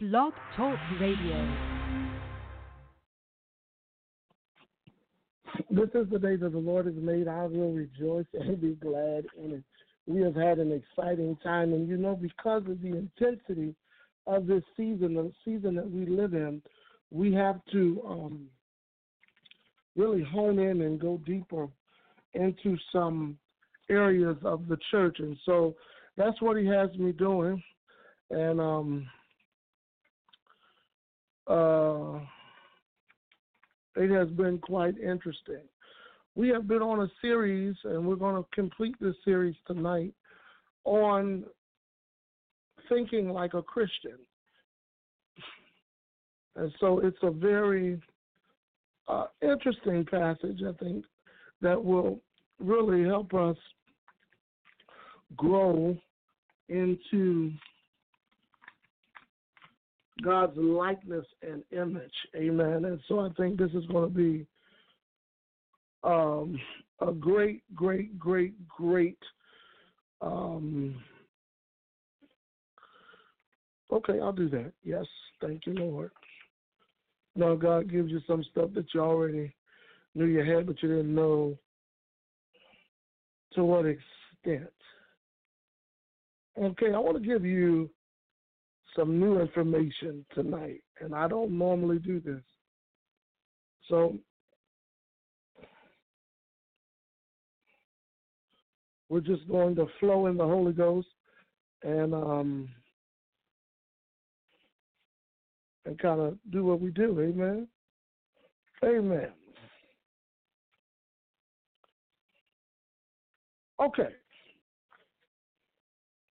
Blog Talk Radio. This is the day that the Lord has made. I will rejoice and be glad in it. We have had an exciting time, and you know, because of the intensity of this season, the season that we live in, we have to um, really hone in and go deeper into some areas of the church. And so that's what he has me doing. And um, uh, it has been quite interesting. We have been on a series, and we're going to complete this series tonight on thinking like a Christian. And so it's a very uh, interesting passage, I think, that will really help us grow into God's likeness and image. Amen. And so I think this is going to be um, a great, great, great, great. Um, okay, I'll do that. Yes, thank you, Lord. Now, God gives you some stuff that you already knew you had, but you didn't know to what extent. Okay, I want to give you some new information tonight, and I don't normally do this. So, we're just going to flow in the Holy Ghost and um, and kind of do what we do. Amen. Amen. Okay.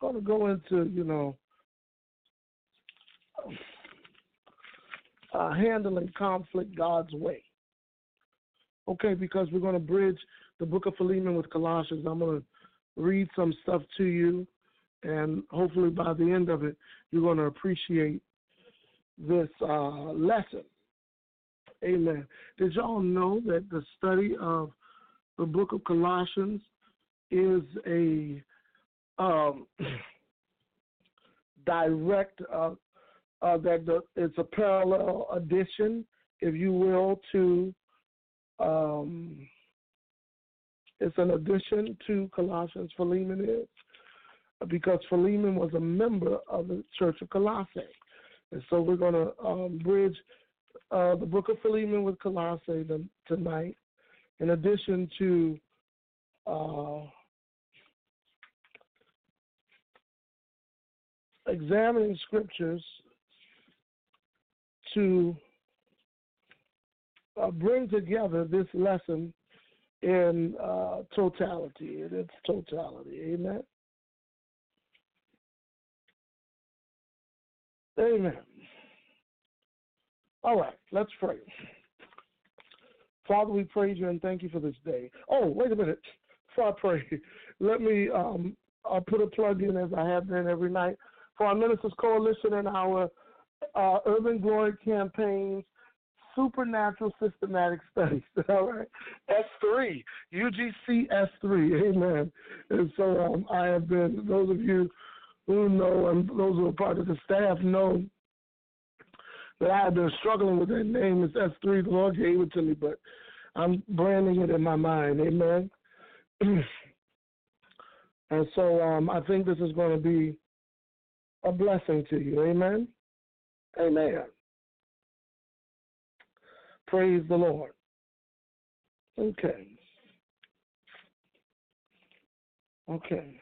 To go into, you know, uh, handling conflict God's way. Okay, because we're going to bridge the book of Philemon with Colossians. I'm going to read some stuff to you, and hopefully by the end of it, you're going to appreciate this uh, lesson. Amen. Did y'all know that the study of the book of Colossians is a um, direct uh, uh, that the, it's a parallel addition, if you will, to um, it's an addition to Colossians. Philemon is because Philemon was a member of the Church of Colossae, and so we're going to um, bridge uh, the book of Philemon with Colossae the, tonight, in addition to. Uh, examining scriptures to uh, bring together this lesson in uh, totality, in its totality. Amen. Amen. All right, let's pray. Father, we praise you and thank you for this day. Oh, wait a minute. Before I pray, let me um, I'll put a plug in as I have been every night for our Ministers Coalition and our uh, Urban Glory campaigns, supernatural systematic studies. All right, S3, UGC S3. Amen. And so um, I have been. Those of you who know and those who are part of the staff know that I have been struggling with that name. It's S3. The Lord gave it to me, but I'm branding it in my mind. Amen. and so um, I think this is going to be a blessing to you. Amen. Amen. Praise the Lord. Okay. Okay.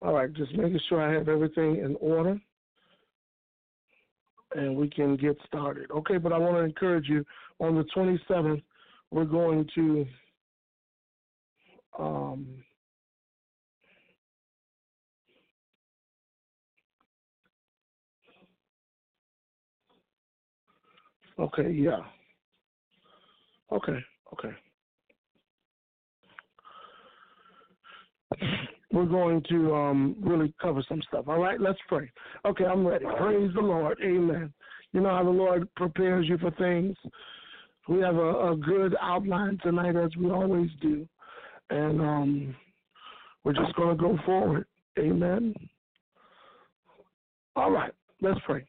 All right, just making sure I have everything in order and we can get started. Okay, but I want to encourage you on the 27th, we're going to um, Okay, yeah. Okay, okay. We're going to um, really cover some stuff. All right, let's pray. Okay, I'm ready. Praise the Lord. Amen. You know how the Lord prepares you for things. We have a, a good outline tonight, as we always do. And um, we're just going to go forward. Amen. All right, let's pray.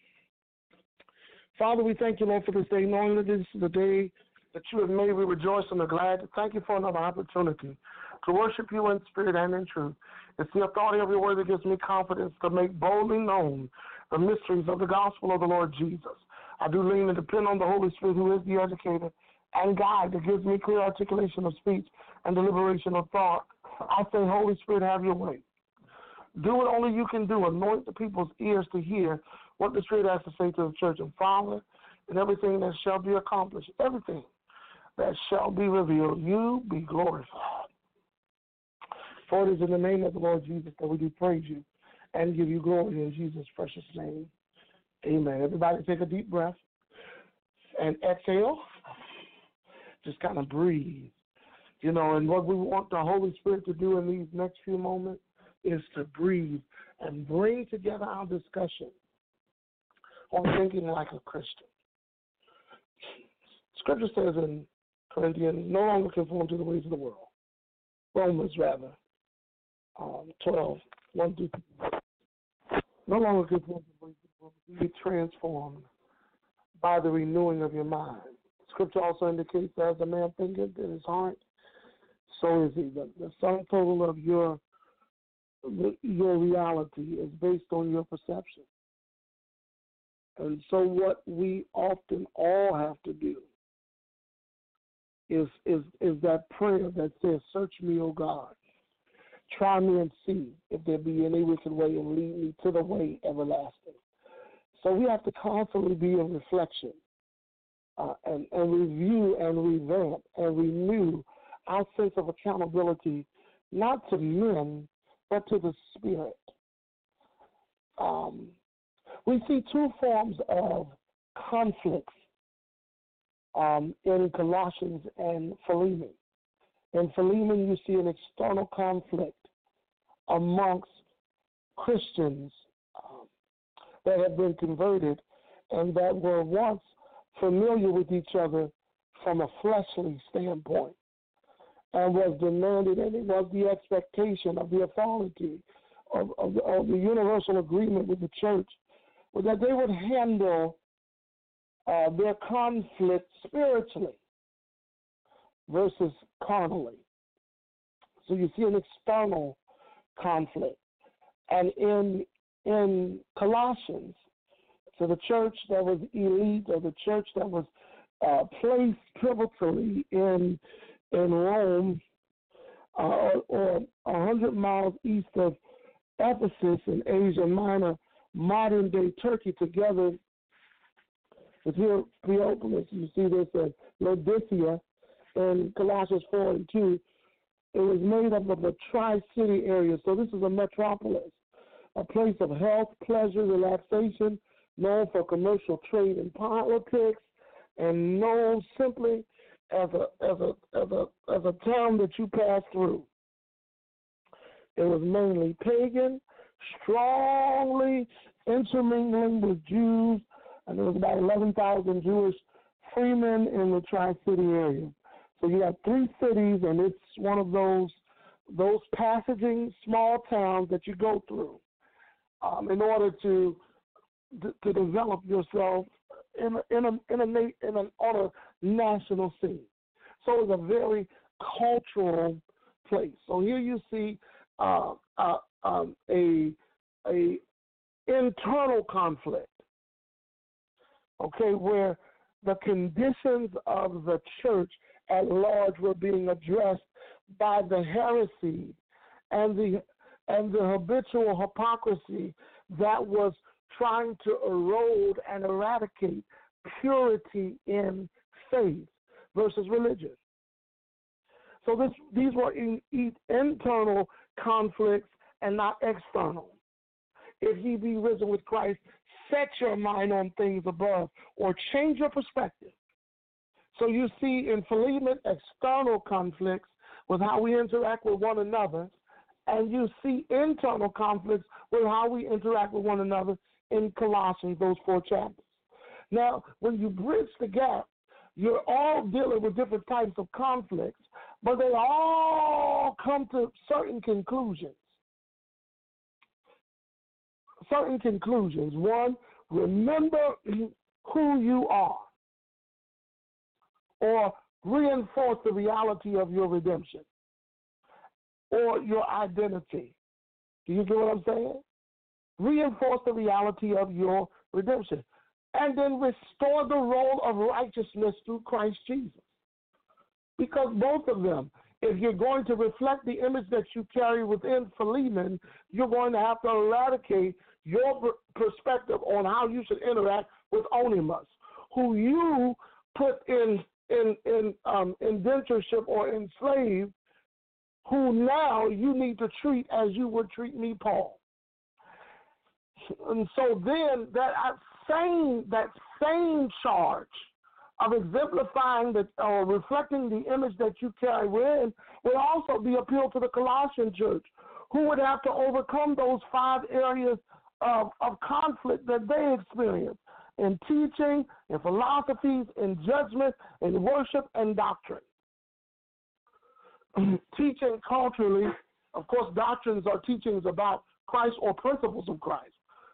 Father, we thank you, Lord, for this day, knowing that this is the day that you have made. We rejoice and are glad. Thank you for another opportunity to worship you in spirit and in truth. It's the authority of your word that gives me confidence to make boldly known the mysteries of the gospel of the Lord Jesus. I do lean and depend on the Holy Spirit, who is the educator and guide that gives me clear articulation of speech and deliberation of thought. I say, Holy Spirit, have your way. Do what only you can do. Anoint the people's ears to hear what the Spirit has to say to the church. And Father, and everything that shall be accomplished, everything that shall be revealed, you be glorified. For it is in the name of the Lord Jesus that we do praise you and give you glory in Jesus' precious name. Amen. Everybody take a deep breath and exhale. Just kind of breathe. You know, and what we want the Holy Spirit to do in these next few moments is to breathe and bring together our discussion on thinking like a Christian. Scripture says in Corinthians, no longer conform to the ways of the world. Romans, rather, um, 12, 1 through 3. No longer conform to the ways of the world, be transformed by the renewing of your mind. Scripture also indicates that as a man thinketh in his heart, so is he. The, the sum total of your your reality is based on your perception. And so, what we often all have to do is is is that prayer that says, "Search me, O God, try me and see if there be any wicked way, and lead me to the way everlasting." So we have to constantly be in reflection uh, and and review and revamp and renew our sense of accountability, not to men but to the spirit. Um, we see two forms of conflicts um, in Colossians and Philemon. In Philemon, you see an external conflict amongst Christians um, that have been converted and that were once familiar with each other from a fleshly standpoint and was demanded, and it was the expectation of the authority of, of, of the universal agreement with the church that they would handle uh, their conflict spiritually versus carnally. So you see an external conflict. And in in Colossians, so the church that was elite or the church that was uh, placed pivotally in in Rome, uh, or a hundred miles east of Ephesus in Asia Minor, modern day Turkey together with Hierapolis. You see this at Laodicea in Colossians 4 and 2. It was made up of a tri city area. So this is a metropolis, a place of health, pleasure, relaxation, known for commercial trade and politics, and known simply as a as a as a as a town that you pass through. It was mainly pagan, strongly intermingling with Jews, and there was about 11,000 Jewish freemen in the Tri-City area. So you have three cities, and it's one of those those passaging small towns that you go through um, in order to to develop yourself in a, in a, in a, in an, on a national scene. So it's a very cultural place. So here you see uh, uh, um, a a internal conflict, okay, where the conditions of the church at large were being addressed by the heresy and the and the habitual hypocrisy that was trying to erode and eradicate purity in faith versus religion. So this, these were in, in, internal conflicts and not external. If ye be risen with Christ, set your mind on things above or change your perspective. So you see in Philemon external conflicts with how we interact with one another, and you see internal conflicts with how we interact with one another in Colossians, those four chapters. Now, when you bridge the gap, you're all dealing with different types of conflicts, but they all come to certain conclusions. Certain conclusions. One, remember who you are, or reinforce the reality of your redemption or your identity. Do you get what I'm saying? Reinforce the reality of your redemption. And then restore the role of righteousness through Christ Jesus. Because both of them, if you're going to reflect the image that you carry within Philemon, you're going to have to eradicate your perspective on how you should interact with Onesimus, who you put in in in um, indentureship or enslaved, who now you need to treat as you would treat me, Paul. And so then that same that same charge of exemplifying the or reflecting the image that you carry within would also be appealed to the Colossian church, who would have to overcome those five areas of, of conflict that they experience in teaching, in philosophies, in judgment, in worship, and doctrine. teaching culturally, of course, doctrines are teachings about Christ or principles of Christ.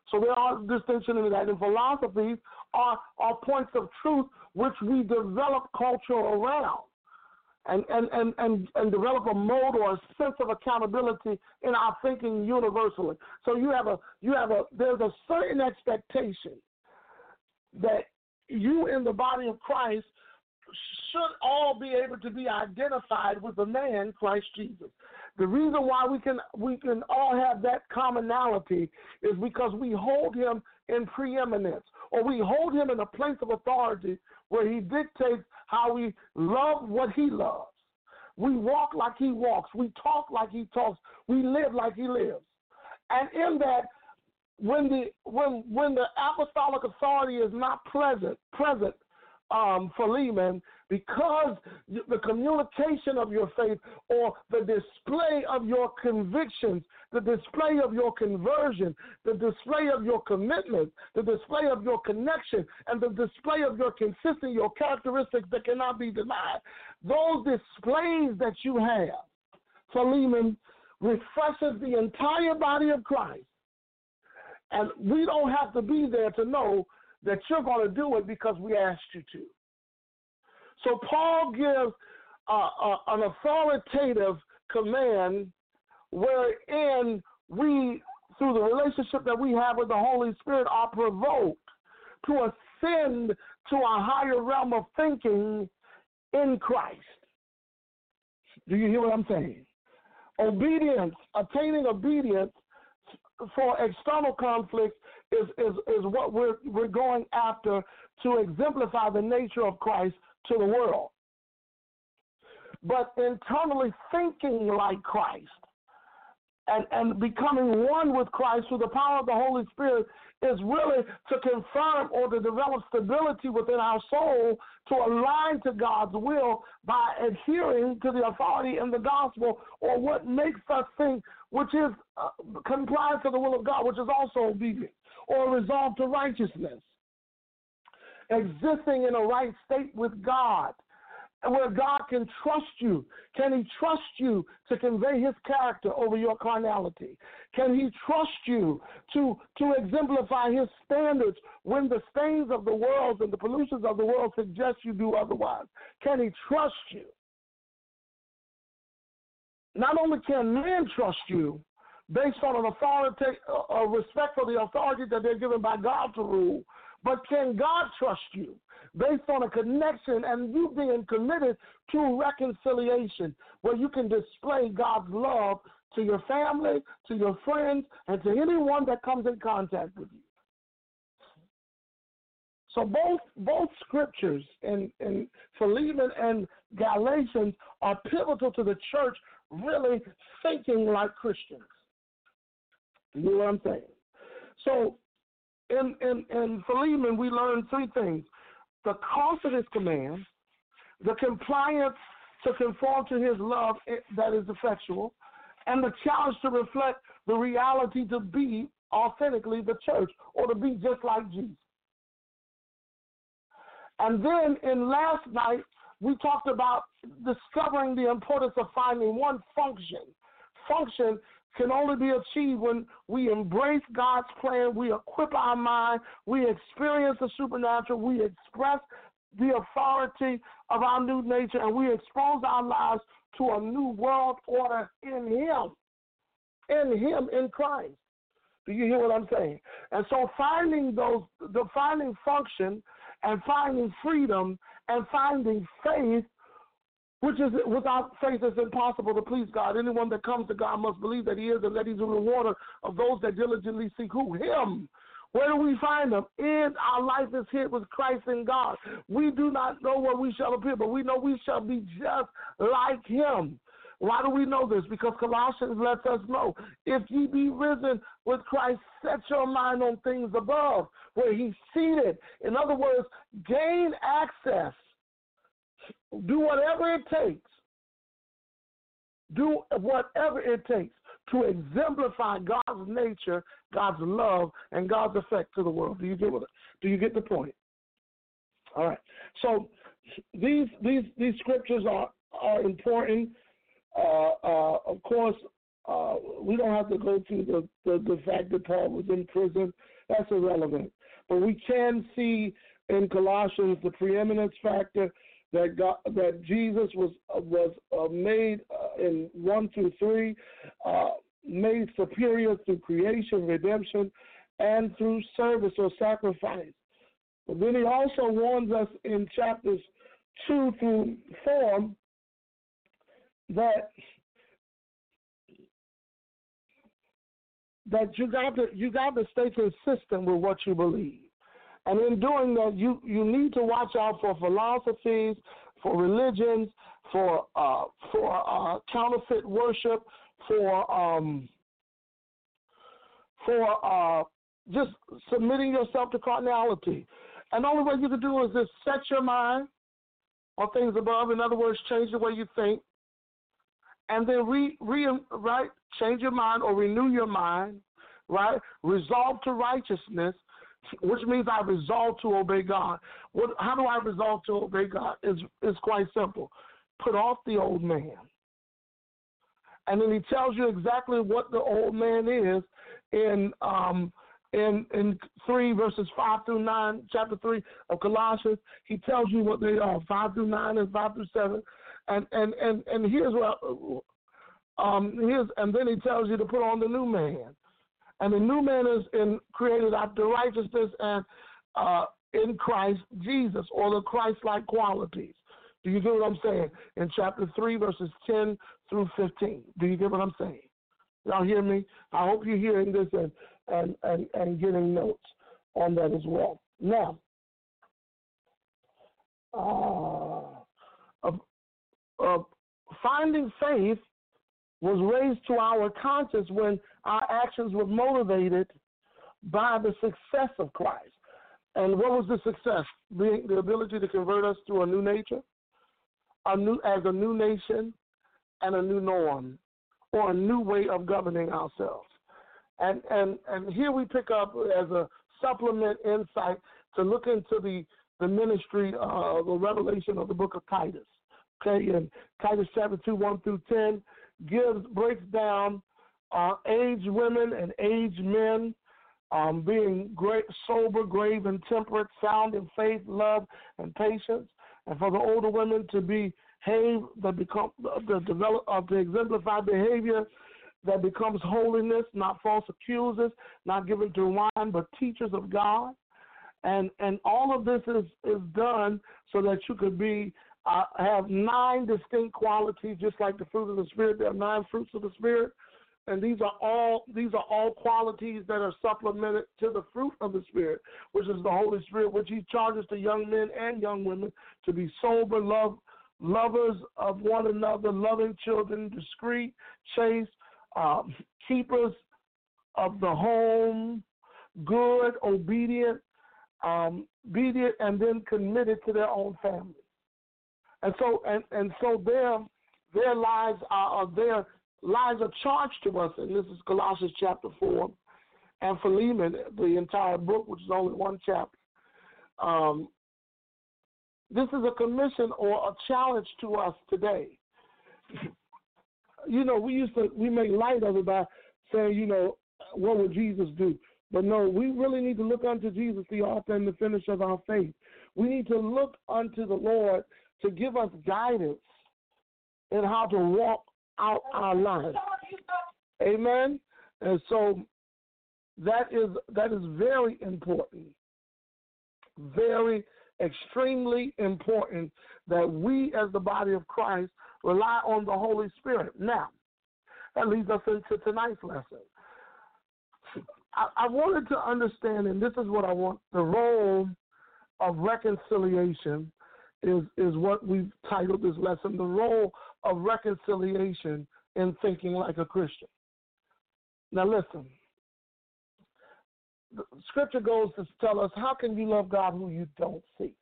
So there are distinctions in that. And philosophies are, are points of truth which we develop culture around and, and, and, and, and develop a mode or a sense of accountability in our thinking universally. So you have a you have a there's a certain expectation that you in the body of Christ should all be able to be identified with the man Christ Jesus. The reason why we can we can all have that commonality is because we hold him in preeminence or we hold him in a place of authority where he dictates how we love what he loves. We walk like he walks, we talk like he talks, we live like he lives. And in that when the when when the apostolic authority is not present present um, Philemon, because the communication of your faith or the display of your convictions, the display of your conversion, the display of your commitment, the display of your connection, and the display of your consistency, your characteristics that cannot be denied, those displays that you have, Philemon, refreshes the entire body of Christ. And we don't have to be there to know that you're going to do it because we asked you to. So Paul gives an authoritative command wherein we, through the relationship that we have with the Holy Spirit, are provoked to ascend to a higher realm of thinking in Christ. Do you hear what I'm saying? Obedience, attaining obedience for external conflicts is, is, is what we're, we're going after to exemplify the nature of Christ to the world. But internally thinking like Christ and, and becoming one with Christ through the power of the Holy Spirit is really to confirm or to develop stability within our soul to align to God's will by adhering to the authority in the gospel or what makes us think, which is uh, compliance to the will of God, which is also obedience or resolve to righteousness. Existing in a right state with God where God can trust you. Can He trust you to convey His character over your carnality? Can He trust you to, to exemplify His standards when the stains of the world and the pollutions of the world suggest you do otherwise? Can He trust you? Not only can man trust you based on an authority, a uh, uh, respect for the authority that they're given by God to rule, but can God trust you? based on a connection and you being committed to reconciliation where you can display God's love to your family, to your friends, and to anyone that comes in contact with you. So both both scriptures in, in Philemon and Galatians are pivotal to the church really thinking like Christians. You know what I'm saying? So in, in, in Philemon, we learn three things the cost of his command, the compliance to conform to his love that is effectual, and the challenge to reflect the reality to be authentically the church or to be just like Jesus. And then in last night, we talked about discovering the importance of finding one function, function can only be achieved when we embrace God's plan, we equip our mind, we experience the supernatural, we express the authority of our new nature, and we expose our lives to a new world order in Him. In Him, in Christ. Do you hear what I'm saying? And so finding those, the finding function and finding freedom and finding faith which is without faith it's impossible to please God. Anyone that comes to God must believe that He is and that He's a rewarder of those that diligently seek who? Him. Where do we find him? In our life is hid with Christ in God. We do not know where we shall appear, but we know we shall be just like him. Why do we know this? Because Colossians lets us know if ye be risen with Christ, set your mind on things above, where he's seated. In other words, gain access do whatever it takes. Do whatever it takes to exemplify God's nature, God's love, and God's effect to the world. Do you get what? Do you get the point? All right. So these these these scriptures are are important. Uh, uh, of course, uh, we don't have to go through the, the the fact that Paul was in prison. That's irrelevant. But we can see in Colossians the preeminence factor that God, that Jesus was was uh, made uh, in one through three, uh, made superior through creation, redemption, and through service or sacrifice. But then he also warns us in chapters two through four that that you got to you got to stay consistent with what you believe. And in doing that, you, you need to watch out for philosophies, for religions, for uh, for uh, counterfeit worship, for um, for uh, just submitting yourself to carnality. And the only way you can do is just set your mind on things above. In other words, change the way you think, and then re, re right change your mind or renew your mind. Right, resolve to righteousness, which means I resolve to obey God. What, how do I resolve to obey God? It's, it's quite simple. Put off the old man. And then he tells you exactly what the old man is in um, in in three verses five through nine, chapter three of Colossians. He tells you what they are, five through nine and five through seven. And and and and here's what um here's and then he tells you to put on the new man. And the new man is in, created after righteousness and uh, in Christ Jesus, or the Christ like qualities. Do you get what I'm saying? In chapter 3, verses 10 through 15. Do you get what I'm saying? Y'all hear me? I hope you're hearing this and, and, and, and getting notes on that as well. Now, uh, uh, finding faith was raised to our conscience when our actions were motivated by the success of Christ. And what was the success? The, the ability to convert us to a new nature, a new as a new nation, and a new norm, or a new way of governing ourselves. And and and here we pick up as a supplement insight to look into the the ministry, uh, the revelation of the book of Titus. Okay, in Titus chapter two, one through ten, gives breaks down uh, aged women and aged men um, being great, sober, grave, and temperate, sound in faith, love, and patience, and for the older women to be, behave that become the develop to exemplify behavior that becomes holiness, not false accusers, not given to wine, but teachers of God. And and all of this is is done so that you could be uh, have nine distinct qualities, just like the fruit of the spirit. There are nine fruits of the spirit, and these are all these are all qualities that are supplemented to the fruit of the spirit, which is the Holy Spirit, which He charges to young men and young women to be sober, love, lovers of one another, loving children, discreet, chaste, um, keepers of the home, good, obedient, um, obedient, and then committed to their own family. And so and, and so their their lives are their lives are charged to us, and this is Colossians chapter four, and Philemon, the entire book, which is only one chapter. Um, this is a commission or a challenge to us today. you know, we used to we make light of it by saying, you know, what would Jesus do? But no, we really need to look unto Jesus, the author and the finisher of our faith. We need to look unto the Lord to give us guidance in how to walk out our lives. Amen. And so that is that is very important. Very extremely important that we as the body of Christ rely on the Holy Spirit. Now, that leads us into tonight's lesson. I, I wanted to understand, and this is what I want the role of reconciliation is, is what we've titled this lesson the role of reconciliation in thinking like a Christian. Now, listen. The scripture goes to tell us how can you love God who you don't see?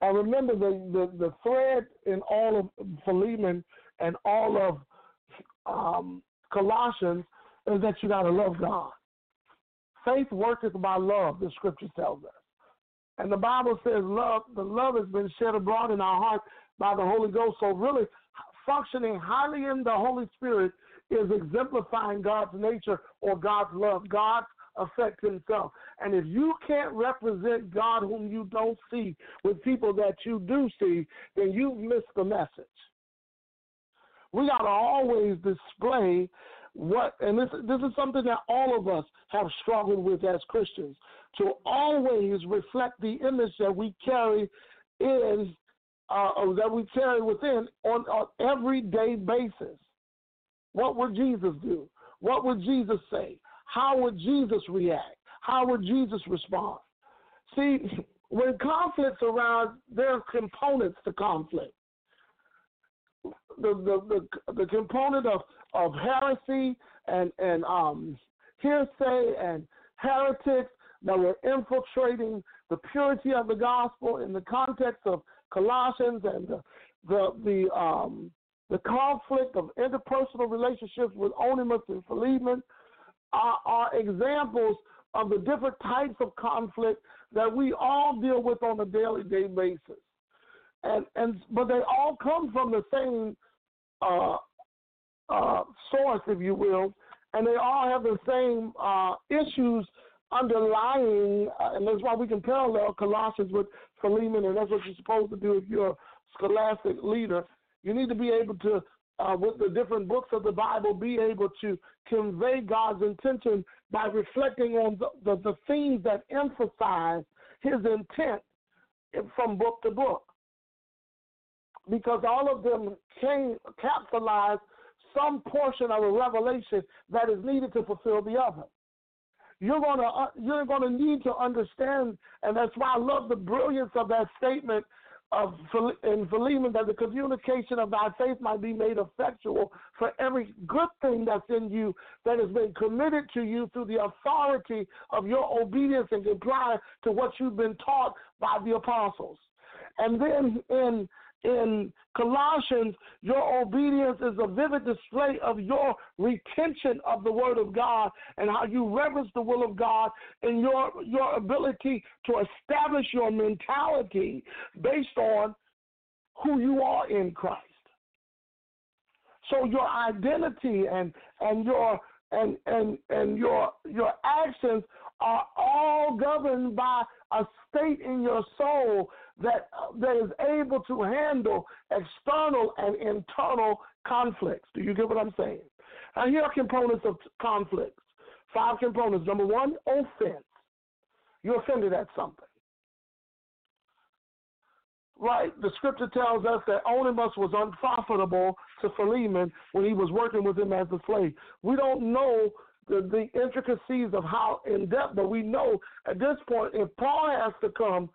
And remember the, the, the thread in all of Philemon and all of um, Colossians is that you got to love God. Faith worketh by love, the scripture tells us. And the Bible says love, the love has been shed abroad in our hearts by the Holy Ghost. So really functioning highly in the Holy Spirit is exemplifying God's nature or God's love, God's affect himself. And if you can't represent God whom you don't see with people that you do see, then you've missed the message. We got to always display what, and this this is something that all of us have struggled with as Christians, to always reflect the image that we carry in, uh, that we carry within on an everyday basis. What would Jesus do? What would Jesus say? How would Jesus react? How would Jesus respond? See, when conflicts arise, there are components to conflict. The the the, the component of, of heresy and and um, hearsay and heretics that were infiltrating the purity of the gospel in the context of Colossians and the the the um, the conflict of interpersonal relationships with Onesimus and Philemon are, are examples of the different types of conflict that we all deal with on a daily day basis. And and but they all come from the same uh, uh, source, if you will, and they all have the same uh, issues underlying, uh, and that's why we can parallel Colossians with Philemon, and that's what you're supposed to do if you're a scholastic leader. You need to be able to, uh, with the different books of the Bible, be able to convey God's intention by reflecting on the, the, the themes that emphasize his intent from book to book. Because all of them came capsulize some portion of a revelation that is needed to fulfill the other you're gonna uh, you're gonna need to understand, and that's why I love the brilliance of that statement of in Philemon that the communication of thy faith might be made effectual for every good thing that's in you that has been committed to you through the authority of your obedience and comply to what you've been taught by the apostles. And then in in Colossians, your obedience is a vivid display of your retention of the Word of God and how you reverence the will of God and your, your ability to establish your mentality based on who you are in Christ. So your identity and, and your and, and, and your your actions are all governed by a state in your soul that uh, that is able to handle external and internal conflicts. Do you get what I'm saying? Now here are components of conflicts. Five components. Number one, offense. You're offended at something. Right? The scripture tells us that Onesimus was unprofitable to Philemon when he was working with him as a slave. We don't know the, the intricacies of how in depth, but we know at this point if Paul has to come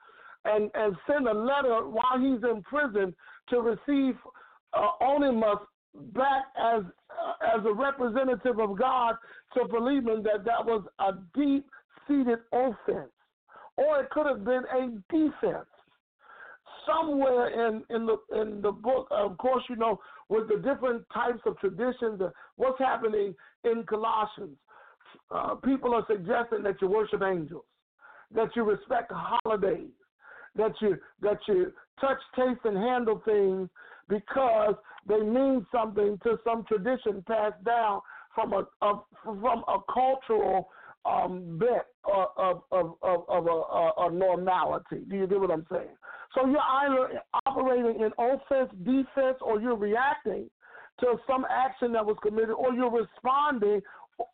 and, and send a letter while he's in prison to receive uh, Onesimus back as uh, as a representative of God to Philemon that that was a deep seated offense, or it could have been a defense. Somewhere in, in the in the book, of course, you know, with the different types of traditions, what's happening in Colossians, uh, people are suggesting that you worship angels, that you respect holidays, that you that you touch, taste, and handle things because they mean something to some tradition passed down from a, a from a cultural um, bent of, of, of, of a, a, a normality. Do you get what I'm saying? So you're either operating in offense, defense, or you're reacting to some action that was committed, or you're responding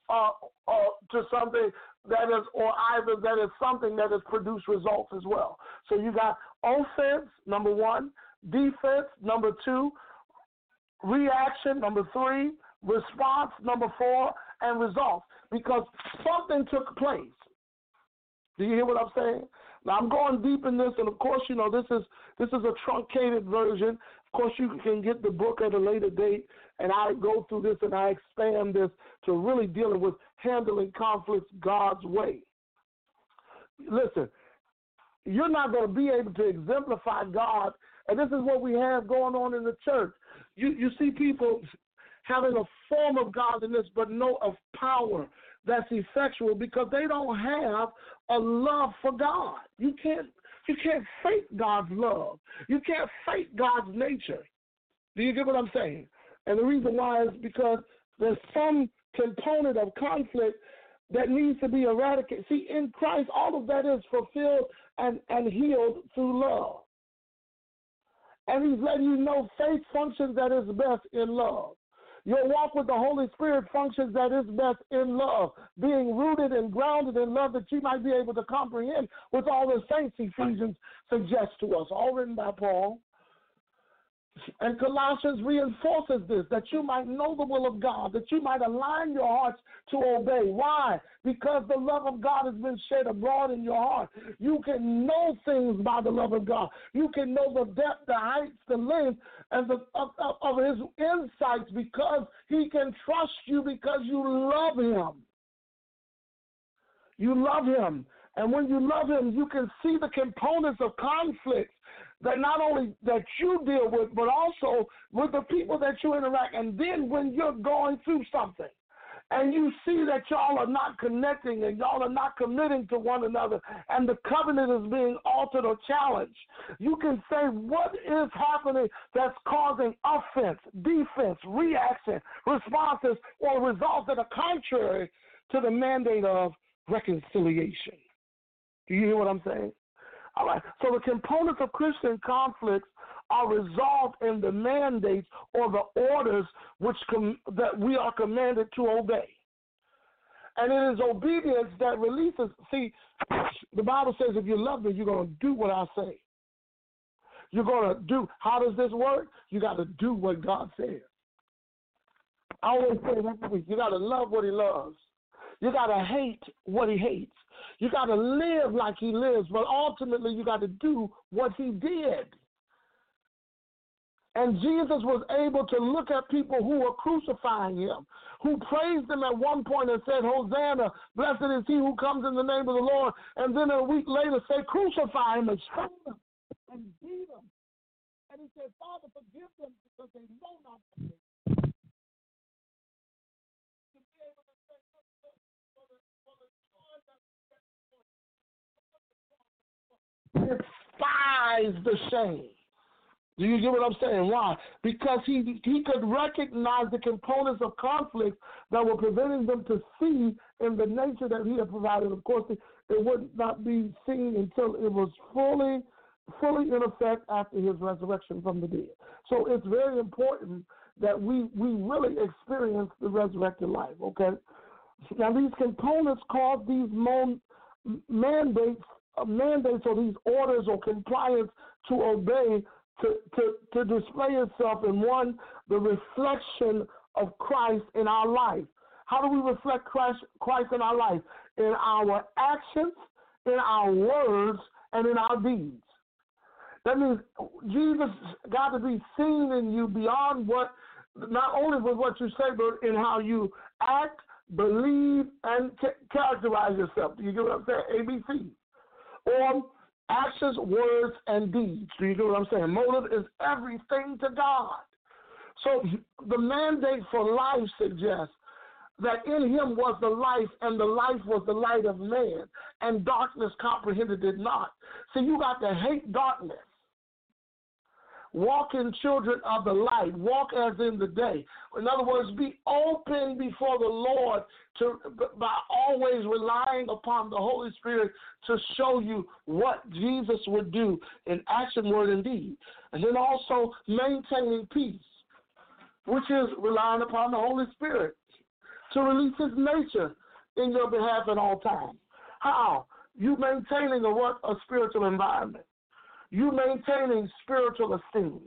uh, uh, to something that is, or either that is something that has produced results as well. So you got offense, number one, defense, number two, reaction, number three, response, number four, and results because something took place. Do you hear what I'm saying? Now I'm going deep in this, and of course, you know this is this is a truncated version. Of course, you can get the book at a later date, and I go through this and I expand this to really dealing with handling conflicts God's way. Listen, you're not going to be able to exemplify God, and this is what we have going on in the church. You you see people having a form of godliness but no of power that's effectual because they don't have a love for God. You can't you can't fake God's love. You can't fake God's nature. Do you get what I'm saying? And the reason why is because there's some component of conflict that needs to be eradicated. See, in Christ, all of that is fulfilled and, and healed through love. And he's letting you know faith functions at its best in love. Your walk with the Holy Spirit functions at its best in love, being rooted and grounded in love that you might be able to comprehend with all the saints Ephesians suggests to us, all written by Paul. And Colossians reinforces this that you might know the will of God, that you might align your hearts to obey. Why? Because the love of God has been shed abroad in your heart. You can know things by the love of God. You can know the depth, the heights, the length, and the of, of, of His insights because He can trust you because you love Him. You love Him. And when you love Him, you can see the components of conflict that not only that you deal with, but also with the people that you interact. And then when you're going through something, and you see that y'all are not connecting and y'all are not committing to one another, and the covenant is being altered or challenged, you can say, What is happening that's causing offense, defense, reaction, responses, or results that are contrary to the mandate of reconciliation? Do you hear what I'm saying? All right. So the components of Christian conflicts are resolved in the mandates or the orders which com- that we are commanded to obey. And it is obedience that releases. See, the Bible says if you love me, you're going to do what I say. You're going to do. How does this work? You got to do what God says. I always say week, you got to love what He loves. You got to hate what He hates. You got to live like he lives, but ultimately you got to do what he did. And Jesus was able to look at people who were crucifying him, who praised him at one point and said, Hosanna, blessed is he who comes in the name of the Lord. And then a week later say, crucify him and stone him and beat him. And he said, Father, forgive them because they know not what despise the shame. Do you get what I'm saying? Why? Because he he could recognize the components of conflict that were preventing them to see in the nature that he had provided. Of course, it, it would not be seen until it was fully fully in effect after his resurrection from the dead. So it's very important that we we really experience the resurrected life. Okay. Now these components cause these mon- mandates mandates or these orders or compliance to obey to, to, to display itself in one, the reflection of Christ in our life. How do we reflect Christ, Christ in our life? In our actions, in our words, and in our deeds. That means Jesus got to be seen in you beyond what, not only with what you say, but in how you act, believe, and characterize yourself. Do you get what I'm saying? ABC or actions, words, and deeds. Do you get what I'm saying? Motive is everything to God. So the mandate for life suggests that in him was the life, and the life was the light of man, and darkness comprehended it not. So you got to hate darkness. Walk in children of the light, walk as in the day. In other words, be open before the Lord to by always relying upon the Holy Spirit to show you what Jesus would do in action, word, and deed. And then also maintaining peace, which is relying upon the Holy Spirit to release his nature in your behalf at all times. How? You maintaining a what? A spiritual environment. You maintaining spiritual esteem.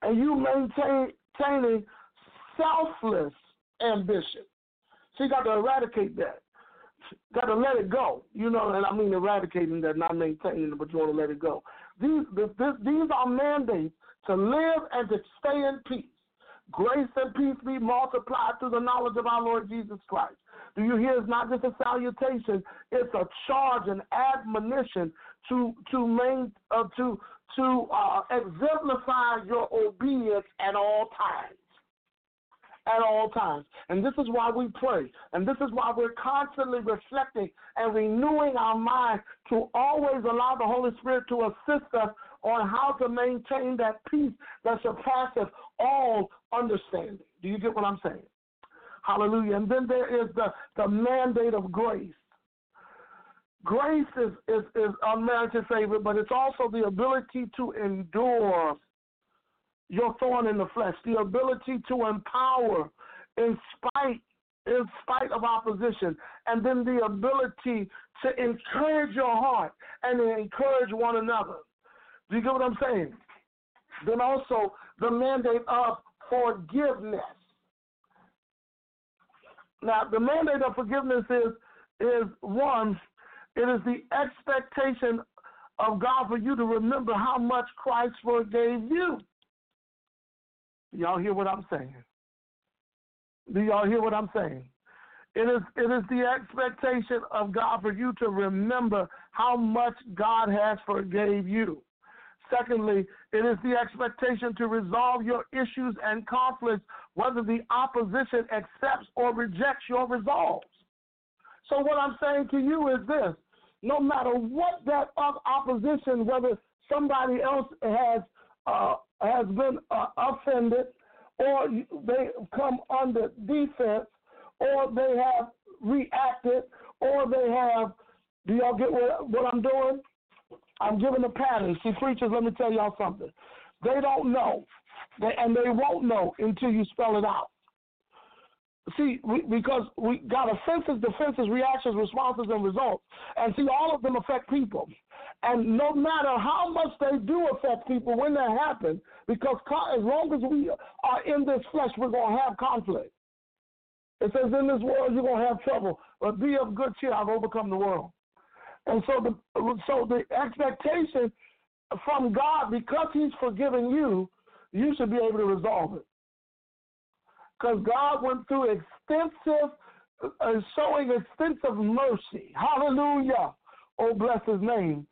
And you maintaining selfless ambition. So you got to eradicate that. Got to let it go. You know, and I mean eradicating that, not maintaining it, but you want to let it go. These, this, these are mandates to live and to stay in peace. Grace and peace be multiplied through the knowledge of our Lord Jesus Christ. Do you hear? It's not just a salutation; it's a charge, an admonition to to main uh, to to uh, exemplify your obedience at all times. At all times. And this is why we pray. And this is why we're constantly reflecting and renewing our mind to always allow the Holy Spirit to assist us on how to maintain that peace that surpasses all understanding. Do you get what I'm saying? Hallelujah. And then there is the, the mandate of grace. Grace is, is, is unmerited favor, but it's also the ability to endure your thorn in the flesh, the ability to empower in spite in spite of opposition, and then the ability to encourage your heart and encourage one another. Do you get what I'm saying? Then also the mandate of forgiveness. Now, the mandate of forgiveness is is one, it is the expectation of God for you to remember how much Christ forgave you. Y'all hear what I'm saying? Do y'all hear what I'm saying? It is it is the expectation of God for you to remember how much God has forgave you. Secondly, it is the expectation to resolve your issues and conflicts, whether the opposition accepts or rejects your resolves. So, what I'm saying to you is this no matter what that opposition, whether somebody else has, uh, has been uh, offended, or they come under defense, or they have reacted, or they have, do y'all get what, what I'm doing? I'm giving a pattern. See, preachers, let me tell y'all something. They don't know, they, and they won't know until you spell it out. See, we, because we got offenses, defenses, reactions, responses, and results. And see, all of them affect people. And no matter how much they do affect people when that happens, because as long as we are in this flesh, we're going to have conflict. It says, in this world, you're going to have trouble, but be of good cheer. I've overcome the world. And so the so the expectation from God, because He's forgiven you, you should be able to resolve it. Because God went through extensive, uh, showing extensive mercy. Hallelujah. Oh, bless His name.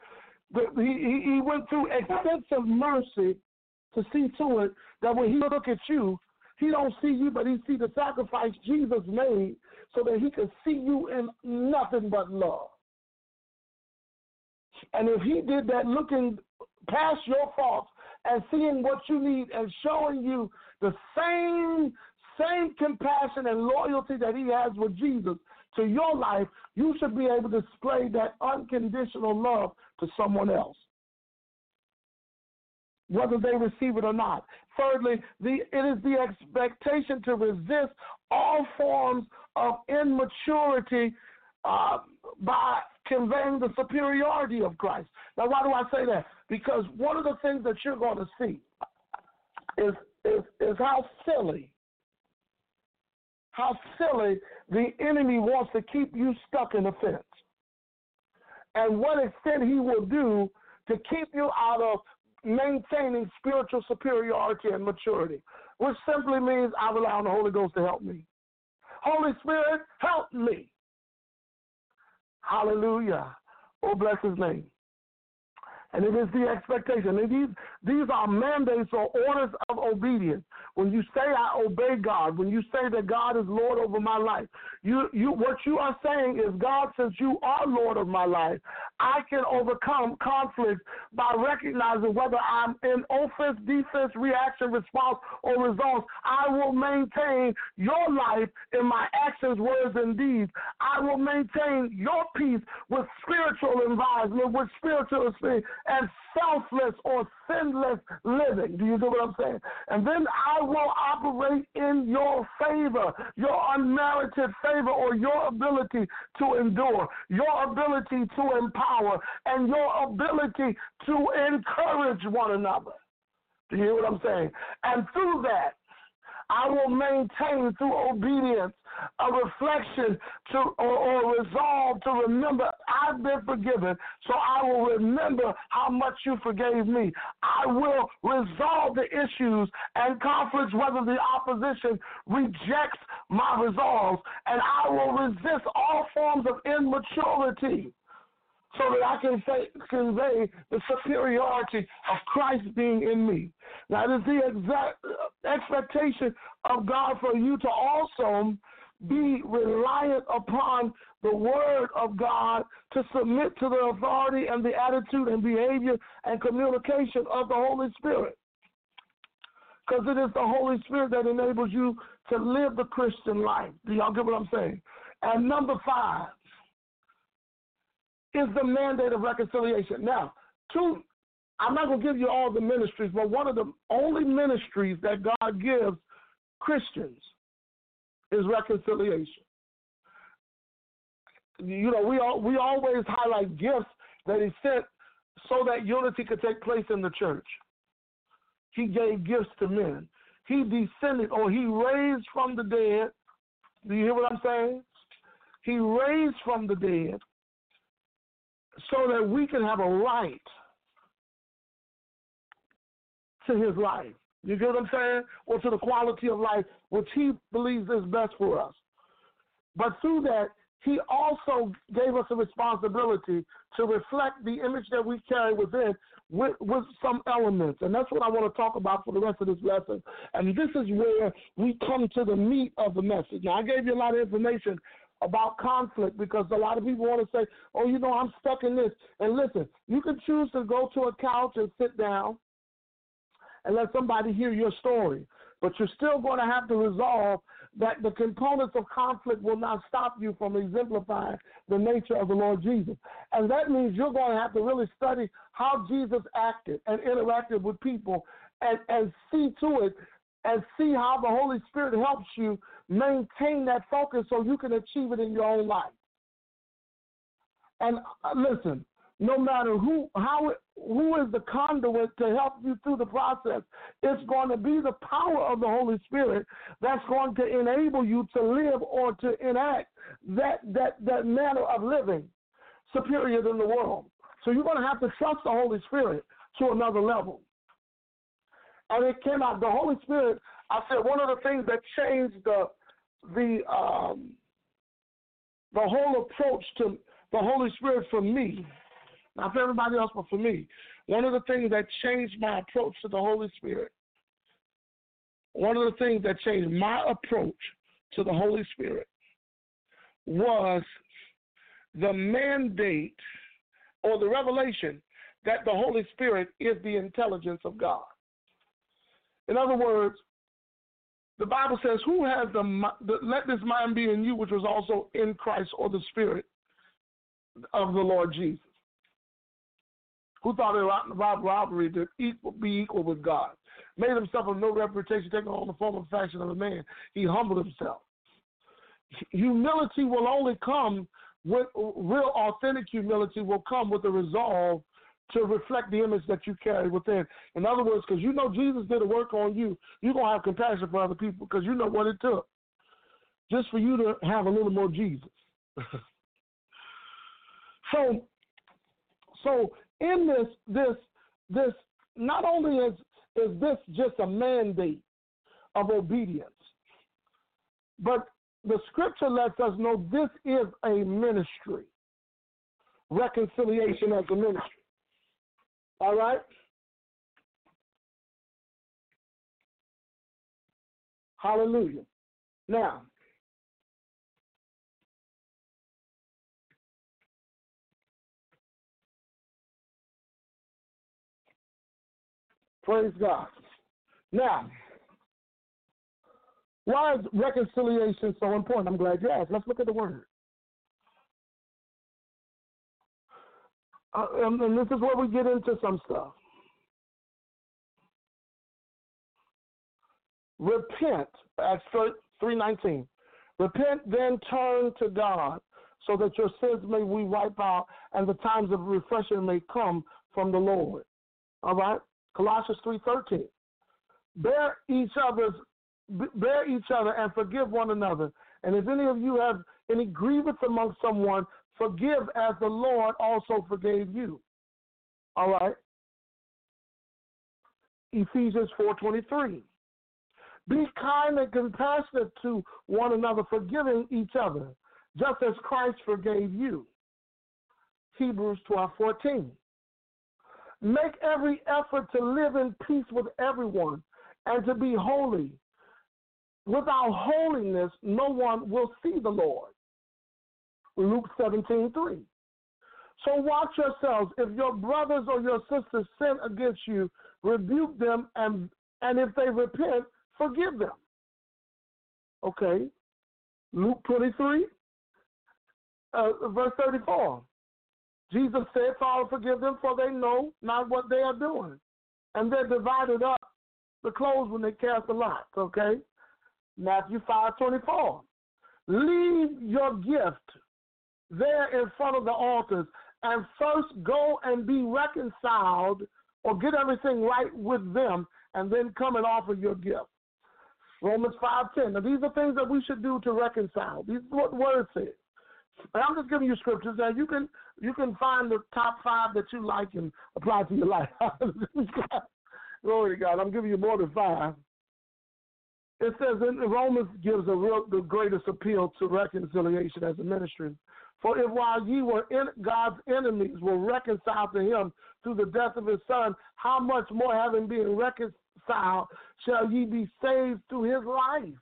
He, he went through extensive mercy to see to it that when He look at you, He don't see you, but He see the sacrifice Jesus made, so that He could see you in nothing but love. And if he did that looking past your faults and seeing what you need and showing you the same same compassion and loyalty that he has with Jesus to your life, you should be able to display that unconditional love to someone else. Whether they receive it or not. Thirdly, the, it is the expectation to resist all forms of immaturity uh, by conveying the superiority of Christ. Now, why do I say that? Because one of the things that you're going to see is is is how silly, how silly the enemy wants to keep you stuck in the fence, and what extent he will do to keep you out of maintaining spiritual superiority and maturity, which simply means I rely on the Holy Ghost to help me. Holy Spirit, help me. Hallelujah. Oh, bless his name. And it is the expectation. And these, these are mandates or orders of obedience. When you say I obey God, when you say that God is Lord over my life, you, you what you are saying is God, since you are Lord of my life, I can overcome conflict by recognizing whether I'm in offense, defense, reaction, response, or results. I will maintain your life in my actions, words, and deeds. I will maintain your peace with spiritual environment, with spiritual and selfless or sinless living. Do you know what I'm saying? And then I will operate in your favor, your unmerited favor, or your ability to endure, your ability to empower, and your ability to encourage one another. Do you hear what I'm saying? And through that, I will maintain through obedience a reflection to or, or resolve to remember I've been forgiven, so I will remember how much you forgave me. I will resolve the issues and conflicts whether the opposition rejects my resolves, and I will resist all forms of immaturity so that I can say, convey the superiority of Christ being in me. Now, it is the exact expectation of God for you to also be reliant upon the word of God to submit to the authority and the attitude and behavior and communication of the Holy Spirit. Because it is the Holy Spirit that enables you to live the Christian life. Do y'all get what I'm saying? And number five, is the mandate of reconciliation. Now, two, I'm not going to give you all the ministries, but one of the only ministries that God gives Christians is reconciliation. You know, we all, we always highlight gifts that He sent so that unity could take place in the church. He gave gifts to men. He descended or He raised from the dead. Do you hear what I'm saying? He raised from the dead so that we can have a right to his life. You get what I'm saying? Or to the quality of life which he believes is best for us. But through that, he also gave us a responsibility to reflect the image that we carry within with, with some elements. And that's what I want to talk about for the rest of this lesson. And this is where we come to the meat of the message. Now, I gave you a lot of information about conflict because a lot of people want to say, oh, you know, I'm stuck in this. And listen, you can choose to go to a couch and sit down and let somebody hear your story, but you're still going to have to resolve that the components of conflict will not stop you from exemplifying the nature of the Lord Jesus. And that means you're going to have to really study how Jesus acted and interacted with people and, and see to it and see how the Holy Spirit helps you maintain that focus so you can achieve it in your own life. And uh, listen, no matter who how who is the conduit to help you through the process, it's going to be the power of the Holy Spirit that's going to enable you to live or to enact that that that manner of living superior than the world. So you're going to have to trust the Holy Spirit to another level and it came out. The Holy Spirit. I said one of the things that changed the the um, the whole approach to the Holy Spirit for me, not for everybody else, but for me. One of the things that changed my approach to the Holy Spirit. One of the things that changed my approach to the Holy Spirit was the mandate or the revelation that the Holy Spirit is the intelligence of God. In other words, the Bible says, "Who has the, the let this mind be in you, which was also in Christ or the Spirit of the Lord Jesus." Who thought it rob robbery to equal, be equal with God, made himself of no reputation, taking on the form and fashion of a man. He humbled himself. Humility will only come with real, authentic humility will come with the resolve to reflect the image that you carry within. In other words, because you know Jesus did a work on you, you're going to have compassion for other people because you know what it took just for you to have a little more Jesus. so, so in this, this, this, not only is is this just a mandate of obedience, but the scripture lets us know this is a ministry. Reconciliation as a ministry. All right? Hallelujah. Now, praise God. Now, why is reconciliation so important? I'm glad you asked. Let's look at the word. Uh, and, and this is where we get into some stuff. Repent, Acts 3.19. Repent, then turn to God, so that your sins may be wiped out and the times of refreshing may come from the Lord. All right? Colossians 3.13. Bear each other's bear each other and forgive one another. And if any of you have any grievance among someone, forgive as the Lord also forgave you. All right. Ephesians 4:23. Be kind and compassionate to one another, forgiving each other, just as Christ forgave you. Hebrews 12:14. Make every effort to live in peace with everyone and to be holy. Without holiness, no one will see the Lord. Luke 17 3. So watch yourselves. If your brothers or your sisters sin against you, rebuke them, and, and if they repent, forgive them. Okay. Luke 23, uh, verse 34. Jesus said, Father, forgive them, for they know not what they are doing. And they're divided up the clothes when they cast the lots, okay? Matthew 5 24. Leave your gift there in front of the altars and first go and be reconciled or get everything right with them and then come and offer your gift. Romans 5.10. Now, these are things that we should do to reconcile. These are what the word says. And I'm just giving you scriptures. Now, you can you can find the top five that you like and apply to your life. Glory to God. I'm giving you more than five. It says in Romans gives a real the greatest appeal to reconciliation as a ministry. For if while ye were in God's enemies were reconciled to him through the death of his son, how much more having been reconciled shall ye be saved through his life?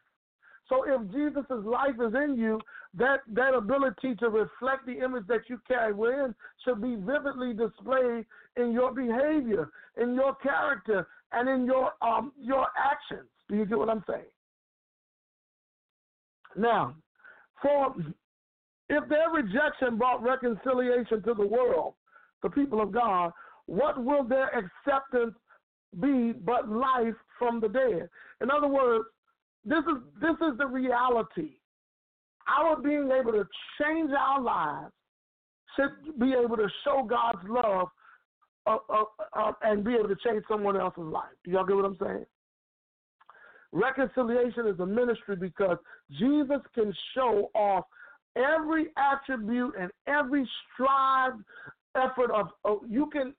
So if Jesus' life is in you, that, that ability to reflect the image that you carry within should be vividly displayed in your behavior, in your character, and in your um your actions. Do you get what I'm saying? Now, for if their rejection brought reconciliation to the world, the people of God, what will their acceptance be but life from the dead? In other words, this is this is the reality. Our being able to change our lives should be able to show God's love uh, uh, uh, and be able to change someone else's life. Do y'all get what I'm saying? Reconciliation is a ministry because Jesus can show off every attribute and every strived effort of, of you can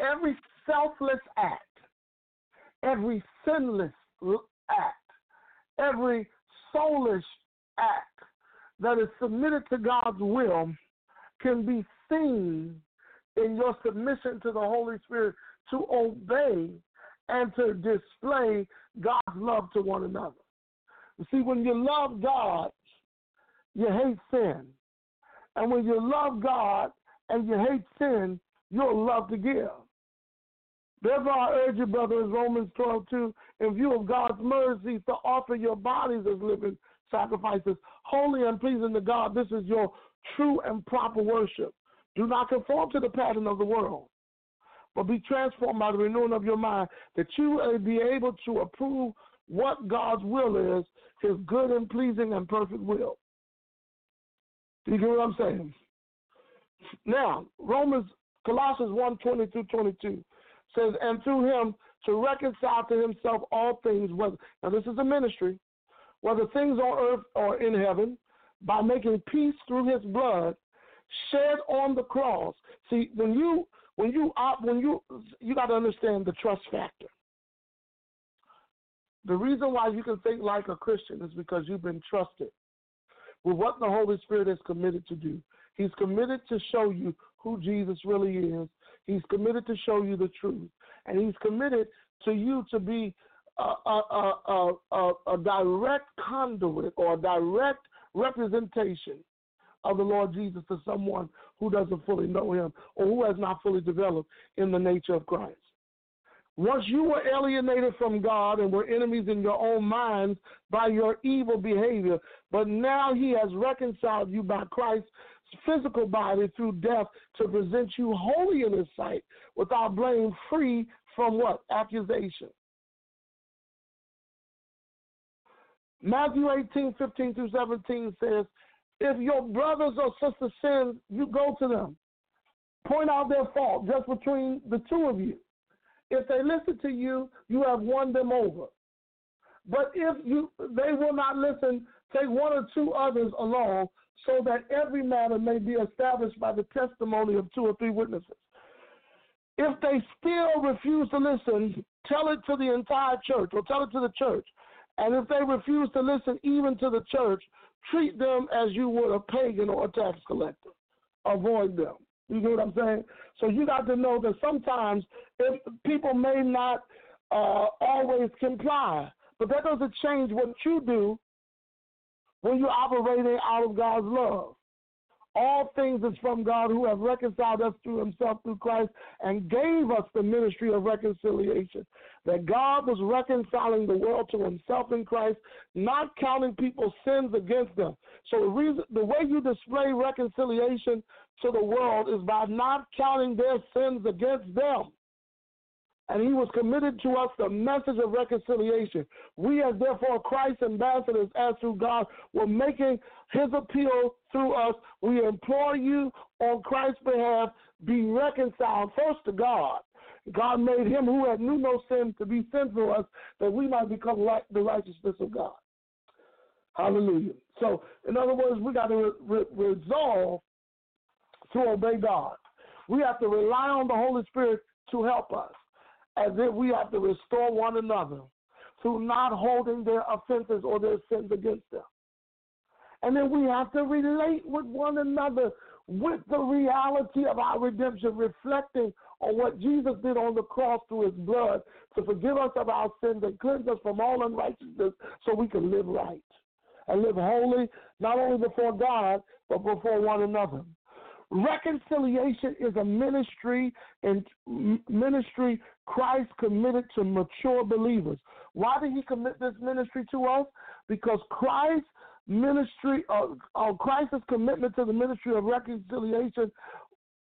every selfless act, every sinless act, every soulish act that is submitted to God's will can be seen in your submission to the Holy Spirit to obey and to display God's love to one another. You see, when you love God, you hate sin. And when you love God and you hate sin, you'll love to give. Therefore, I urge you, brothers, Romans 12, 2, in view of God's mercy, to offer your bodies as living sacrifices, holy and pleasing to God. This is your true and proper worship. Do not conform to the pattern of the world, but be transformed by the renewing of your mind, that you may be able to approve what God's will is, his good and pleasing and perfect will. Do you get what I'm saying? Now, Romans, Colossians 1 20 through 22 says, And through him to reconcile to himself all things, whether, now this is a ministry, whether things on earth or in heaven, by making peace through his blood shed on the cross. See, when you when you when you you got to understand the trust factor. The reason why you can think like a Christian is because you've been trusted with what the Holy Spirit is committed to do. He's committed to show you who Jesus really is. He's committed to show you the truth. And he's committed to you to be a, a, a, a, a direct conduit or a direct representation of the Lord Jesus to someone who doesn't fully know him or who has not fully developed in the nature of Christ. Once you were alienated from God and were enemies in your own minds by your evil behavior, but now he has reconciled you by Christ's physical body through death to present you holy in his sight without blame, free from what? Accusation. Matthew 18, 15 through 17 says, If your brothers or sisters sin, you go to them. Point out their fault just between the two of you. If they listen to you, you have won them over. But if you they will not listen, take one or two others along, so that every matter may be established by the testimony of two or three witnesses. If they still refuse to listen, tell it to the entire church or tell it to the church. And if they refuse to listen even to the church, treat them as you would a pagan or a tax collector. Avoid them. You get what I'm saying? So you got to know that sometimes if people may not uh, always comply, but that doesn't change what you do when you're operating out of God's love. All things is from God who have reconciled us to himself through Christ and gave us the ministry of reconciliation. That God was reconciling the world to himself in Christ, not counting people's sins against them. So the reason the way you display reconciliation to the world is by not counting their sins against them and he was committed to us the message of reconciliation. We, as therefore Christ's ambassadors, as through God, were making his appeal through us. We implore you on Christ's behalf, be reconciled first to God. God made him who had knew no sin to be sin for us, that we might become like the righteousness of God. Hallelujah. So, in other words, we got to re- re- resolve to obey God. We have to rely on the Holy Spirit to help us as if we have to restore one another through not holding their offenses or their sins against them. And then we have to relate with one another with the reality of our redemption, reflecting on what Jesus did on the cross through his blood to forgive us of our sins and cleanse us from all unrighteousness so we can live right and live holy, not only before God, but before one another. Reconciliation is a ministry and ministry Christ committed to mature believers. Why did he commit this ministry to us? Because Christ's ministry, uh, uh, Christ's commitment to the ministry of reconciliation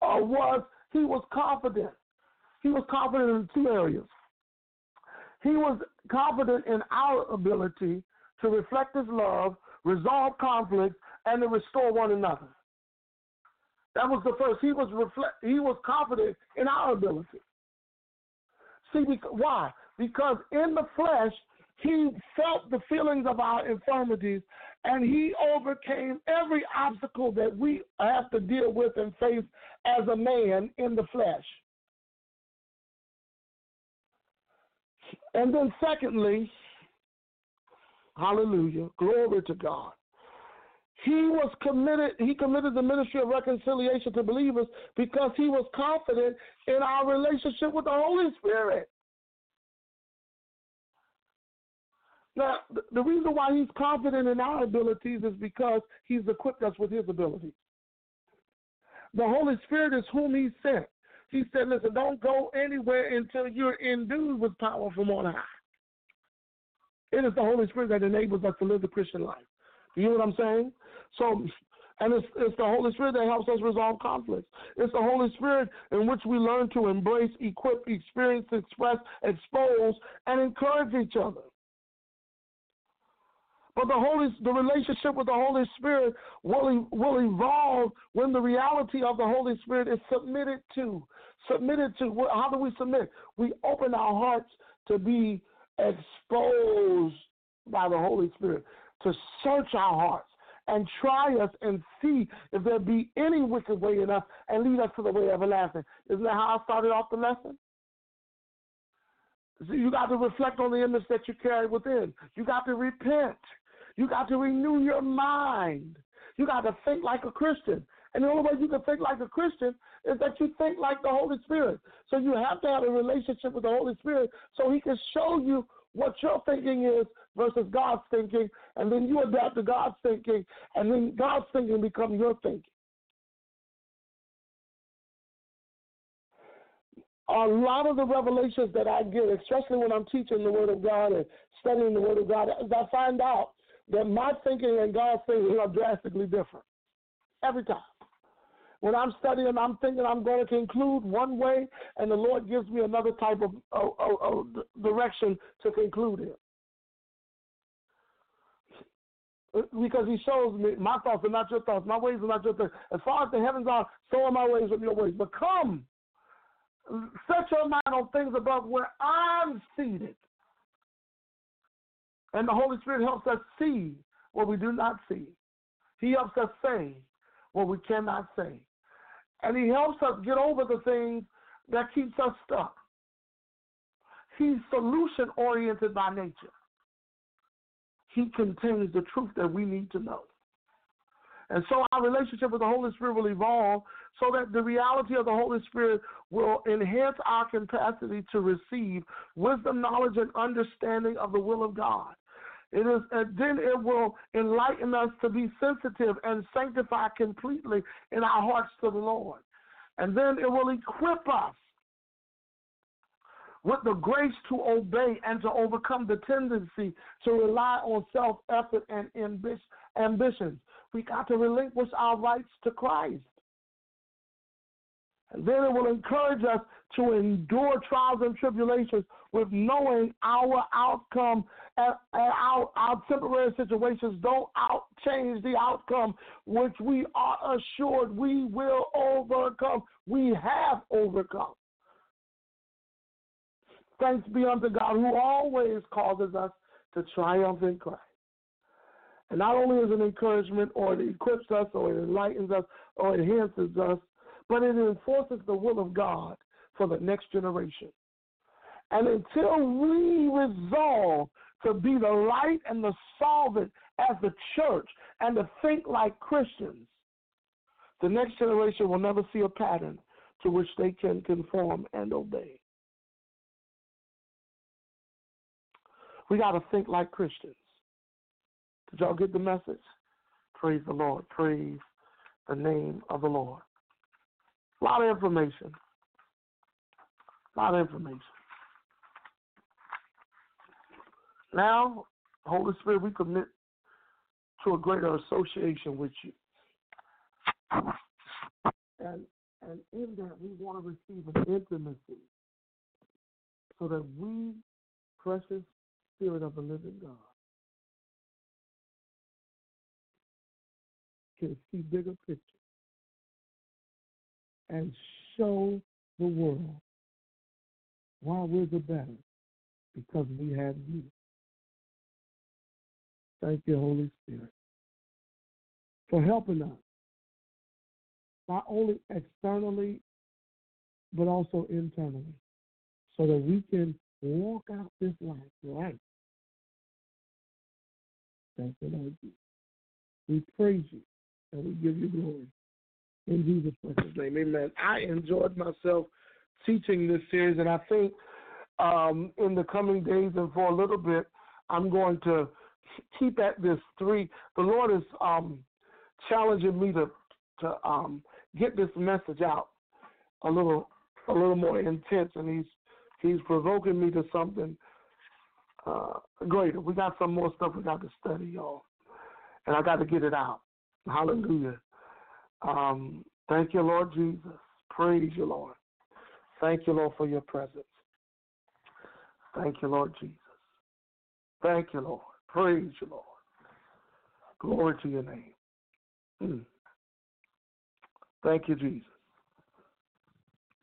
uh, was he was confident. He was confident in two areas. He was confident in our ability to reflect his love, resolve conflicts, and to restore one another. That was the first. He was reflect. He was confident in our ability. See, because, why? Because in the flesh, he felt the feelings of our infirmities, and he overcame every obstacle that we have to deal with and face as a man in the flesh. And then, secondly, hallelujah, glory to God. He was committed, he committed the ministry of reconciliation to believers because he was confident in our relationship with the Holy Spirit. Now, the reason why he's confident in our abilities is because he's equipped us with his abilities. The Holy Spirit is whom he sent. He said, listen, don't go anywhere until you're endued with power from on high. It is the Holy Spirit that enables us to live the Christian life. You know what I'm saying? So, and it's, it's the Holy Spirit that helps us resolve conflicts. It's the Holy Spirit in which we learn to embrace, equip, experience, express, expose, and encourage each other. But the Holy, the relationship with the Holy Spirit will will evolve when the reality of the Holy Spirit is submitted to. Submitted to. How do we submit? We open our hearts to be exposed by the Holy Spirit, to search our hearts, and try us and see if there be any wicked way in us and lead us to the way everlasting. Isn't that how I started off the lesson? So you got to reflect on the image that you carry within. You got to repent. You got to renew your mind. You got to think like a Christian. And the only way you can think like a Christian is that you think like the Holy Spirit. So you have to have a relationship with the Holy Spirit so He can show you what your thinking is versus God's thinking, and then you adapt to God's thinking, and then God's thinking becomes your thinking. a lot of the revelations that I get, especially when I'm teaching the Word of God and studying the Word of God, is I find out that my thinking and God's thinking are drastically different every time. When I'm studying, I'm thinking I'm going to conclude one way, and the Lord gives me another type of, of, of, of direction to conclude in. because he shows me my thoughts are not your thoughts, my ways are not your thoughts. As far as the heavens are, so are my ways with your ways. But come, set your mind on things above where I'm seated. And the Holy Spirit helps us see what we do not see. He helps us say what we cannot say. And he helps us get over the things that keeps us stuck. He's solution oriented by nature he contains the truth that we need to know. And so our relationship with the Holy Spirit will evolve so that the reality of the Holy Spirit will enhance our capacity to receive wisdom, knowledge, and understanding of the will of God. It is, and then it will enlighten us to be sensitive and sanctify completely in our hearts to the Lord. And then it will equip us with the grace to obey and to overcome the tendency to rely on self effort and ambitions. We got to relinquish our rights to Christ. And then it will encourage us to endure trials and tribulations with knowing our outcome and, our, our temporary situations don't out change the outcome, which we are assured we will overcome. We have overcome. Thanks be unto God who always causes us to triumph in Christ. And not only is it an encouragement or it equips us or it enlightens us or enhances us, but it enforces the will of God for the next generation. And until we resolve to be the light and the solvent as the church and to think like Christians, the next generation will never see a pattern to which they can conform and obey. We got to think like Christians. Did y'all get the message? Praise the Lord. Praise the name of the Lord. A lot of information. A lot of information. Now, Holy Spirit, we commit to a greater association with you. And and in that we want to receive an intimacy so that we, precious Spirit of the living God can see bigger pictures and show the world why we're the better because we have you. Thank you, Holy Spirit, for helping us, not only externally, but also internally, so that we can walk out this life right Thank you, Lord Jesus. We praise you and we give you glory. In Jesus' precious name, amen. I enjoyed myself teaching this series, and I think um, in the coming days and for a little bit, I'm going to keep at this three. The Lord is um, challenging me to to um, get this message out a little a little more intense, and he's he's provoking me to something uh, greater. We got some more stuff we got to study, y'all. And I got to get it out. Hallelujah. Um, thank you, Lord Jesus. Praise you, Lord. Thank you, Lord, for your presence. Thank you, Lord Jesus. Thank you, Lord. Praise you, Lord. Glory to your name. Mm. Thank you, Jesus.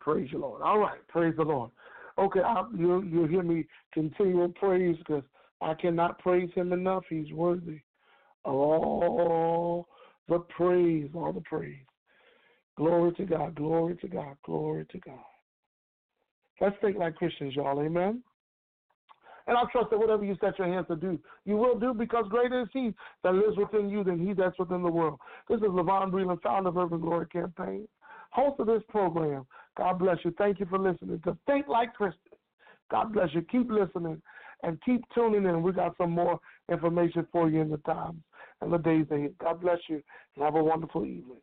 Praise you, Lord. All right. Praise the Lord. Okay, I, you you hear me continue praise because I cannot praise him enough. He's worthy of all the praise, all the praise. Glory to God, glory to God, glory to God. Let's think like Christians, y'all. Amen. And I trust that whatever you set your hands to do, you will do because greater is He that lives within you than He that's within the world. This is Levon Breland, founder of Urban Glory Campaign, host of this program. God bless you. Thank you for listening to Think Like Christians. God bless you. Keep listening and keep tuning in. We got some more information for you in the times and the days ahead. God bless you and have a wonderful evening.